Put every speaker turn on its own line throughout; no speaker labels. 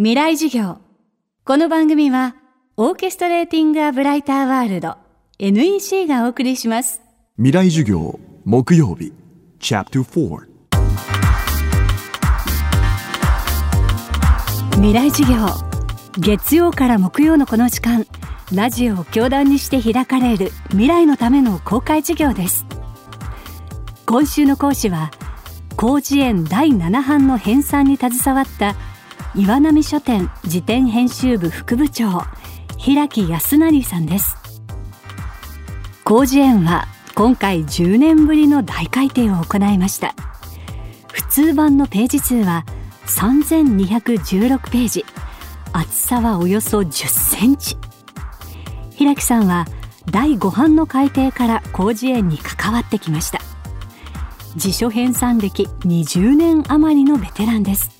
未来授業。この番組はオーケストレーティング・ア・ブライター・ワールド NEC がお送りします。
未来授業木曜日チャプター
未来授業。月曜から木曜のこの時間ラジオを教壇にして開かれる未来のための公開授業です。今週の講師は広辞苑第7版の編纂に携わった岩波書店辞典編集部副部長平木康成さんです。広辞苑は今回10年ぶりの大改訂を行いました。普通版のページ数は3216ページ。厚さはおよそ10センチ。平木さんは第5版の改訂から広辞苑に関わってきました。辞書編纂歴20年余りのベテランです。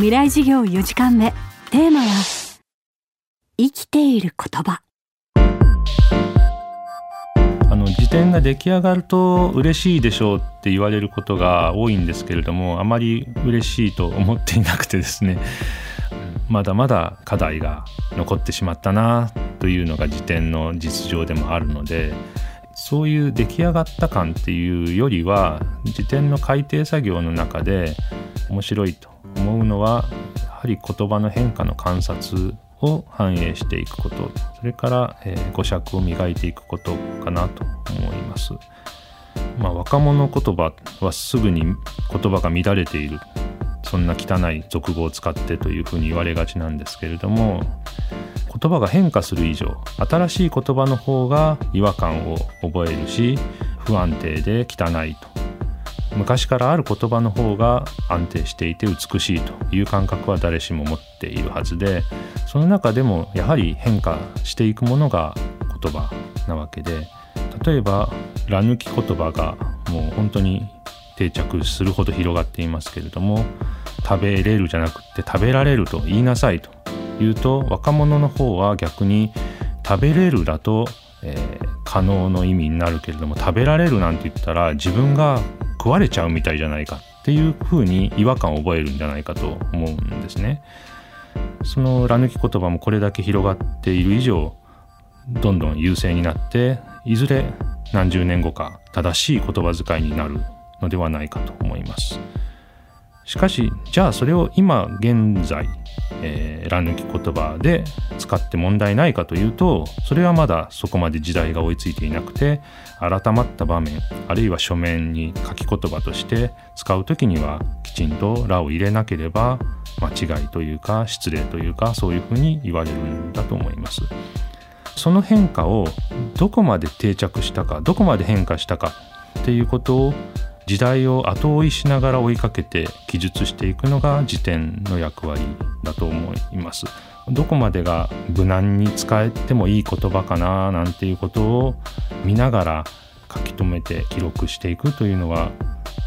未来事業4時間目。テーマは生きている言葉。
あの辞典が出来上がると嬉しいでしょうって言われることが多いんですけれどもあまり嬉しいと思っていなくてですね。まだまだ課題が残ってしまったなというのが辞典の実情でもあるのでそういう出来上がった感っていうよりは辞典の改訂作業の中で面白いと思うのはやはり言葉の変化の観察を反映していくこと。それから、えー、語尺を磨いていくことかなと思います。まあ、若者言葉はすぐに言葉が乱れている。そんな汚い俗語を使ってというふうに言われがちなんですけれども言葉が変化する以上新しい言葉の方が違和感を覚えるし不安定で汚いと。昔からある言葉の方が安定していて美しいという感覚は誰しも持っているはずでその中でもやはり変化していくものが言葉なわけで例えば「ら抜き言葉」がもう本当に定着するほど広がっていますけれども食べれるじゃなくて食べられると言いなさいというと若者の方は逆に食べれるだと、えー、可能の意味になるけれども食べられるなんて言ったら自分が食われちゃうみたいじゃないかっていうふうに違和感を覚えるんじゃないかと思うんですね。そのら抜き言葉もこれだけ広がっている以上どんどん優勢になっていずれ何十年後か正しい言葉遣いになるのではないかと思います。しかしじゃあそれを今現在、えー、乱抜き言葉で使って問題ないかというとそれはまだそこまで時代が追いついていなくて改まった場面あるいは書面に書き言葉として使う時にはきちんと「ら」を入れなければ間違いというか失礼というかそういうふうに言われるんだと思います。その変化をどこまで定着したかどこまで変化したかっていうことを時代を後追いしながら追いかけて記述していくのが辞典の役割だと思います。どこまでが無難に使えてもいい言葉かななんていうことを見ながら書き留めて記録していくというのは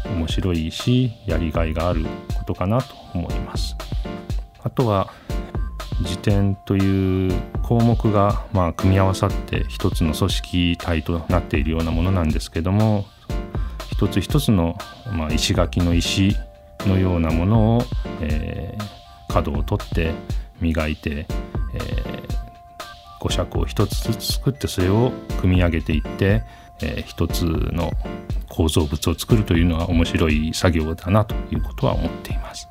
面白いしやりがいがあることかなと思います。あとは辞典という項目がまあ組み合わさって一つの組織体となっているようなものなんですけども一つ一つの、まあ、石垣の石のようなものを、えー、角を取って磨いて、えー、五尺を一つずつ作ってそれを組み上げていって、えー、一つの構造物を作るというのは面白い作業だなということは思っています。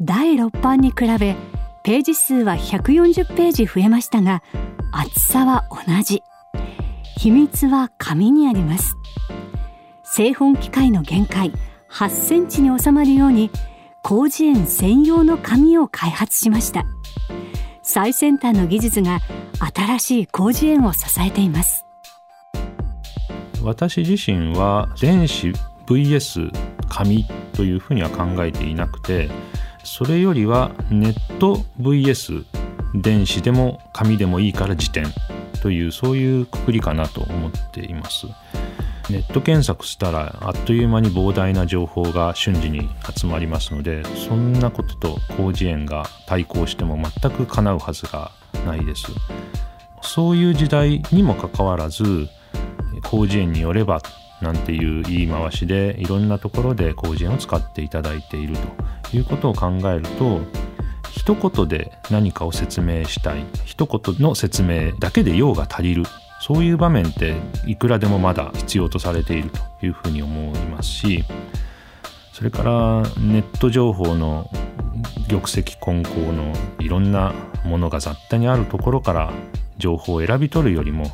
第6版に比べページ数は140ページ増えましたが厚さは同じ秘密は紙にあります。製本機械の限界8センチに収まるように広辞苑専用の紙を開発しました。最先端の技術が新しい広辞苑を支えています。
私自身は電子 VS 紙というふうには考えていなくてそれよりはネット VS 電子でも紙でもいいから辞典。というそういうくくりかなと思っています。ネット検索したらあっという間に膨大な情報が瞬時に集まりますのでそんなことと広辞苑が対抗しても全く叶うはずがないです。そういう時代にもかかわらず広辞苑によればなんていう言い回しでいろんなところで広辞苑を使っていただいているということを考えると一言で何かを説明したい。一言の説明だけで用が足りる。そういう場面っていくらでもまだ必要とされているというふうに思いますしそれからネット情報の玉石混交のいろんなものが雑多にあるところから情報を選び取るよりも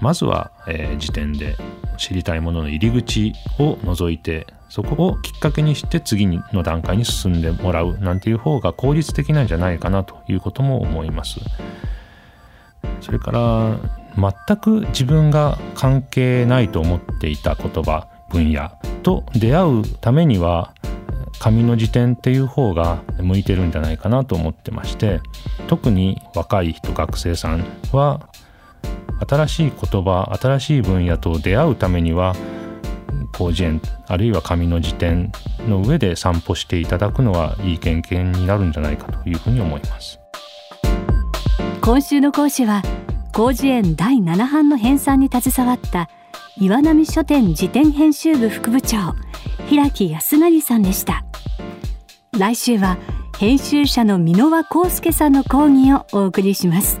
まずは、えー、時点で知りたいものの入り口を除いてそこをきっかけにして次の段階に進んでもらうなんていう方が効率的なんじゃないかなということも思います。それから全く自分が関係ないと思っていた言葉分野と出会うためには紙の辞典っていう方が向いてるんじゃないかなと思ってまして特に若い人学生さんは新しい言葉新しい分野と出会うためには広辞苑あるいは紙の辞典の上で散歩していただくのはいい経験になるんじゃないかというふうに思います。
今週の講師は広辞苑第7版の編纂に携わった岩波書店辞典編集部副部長平木康成さんでした。来週は編集者の箕輪康介さんの講義をお送りします。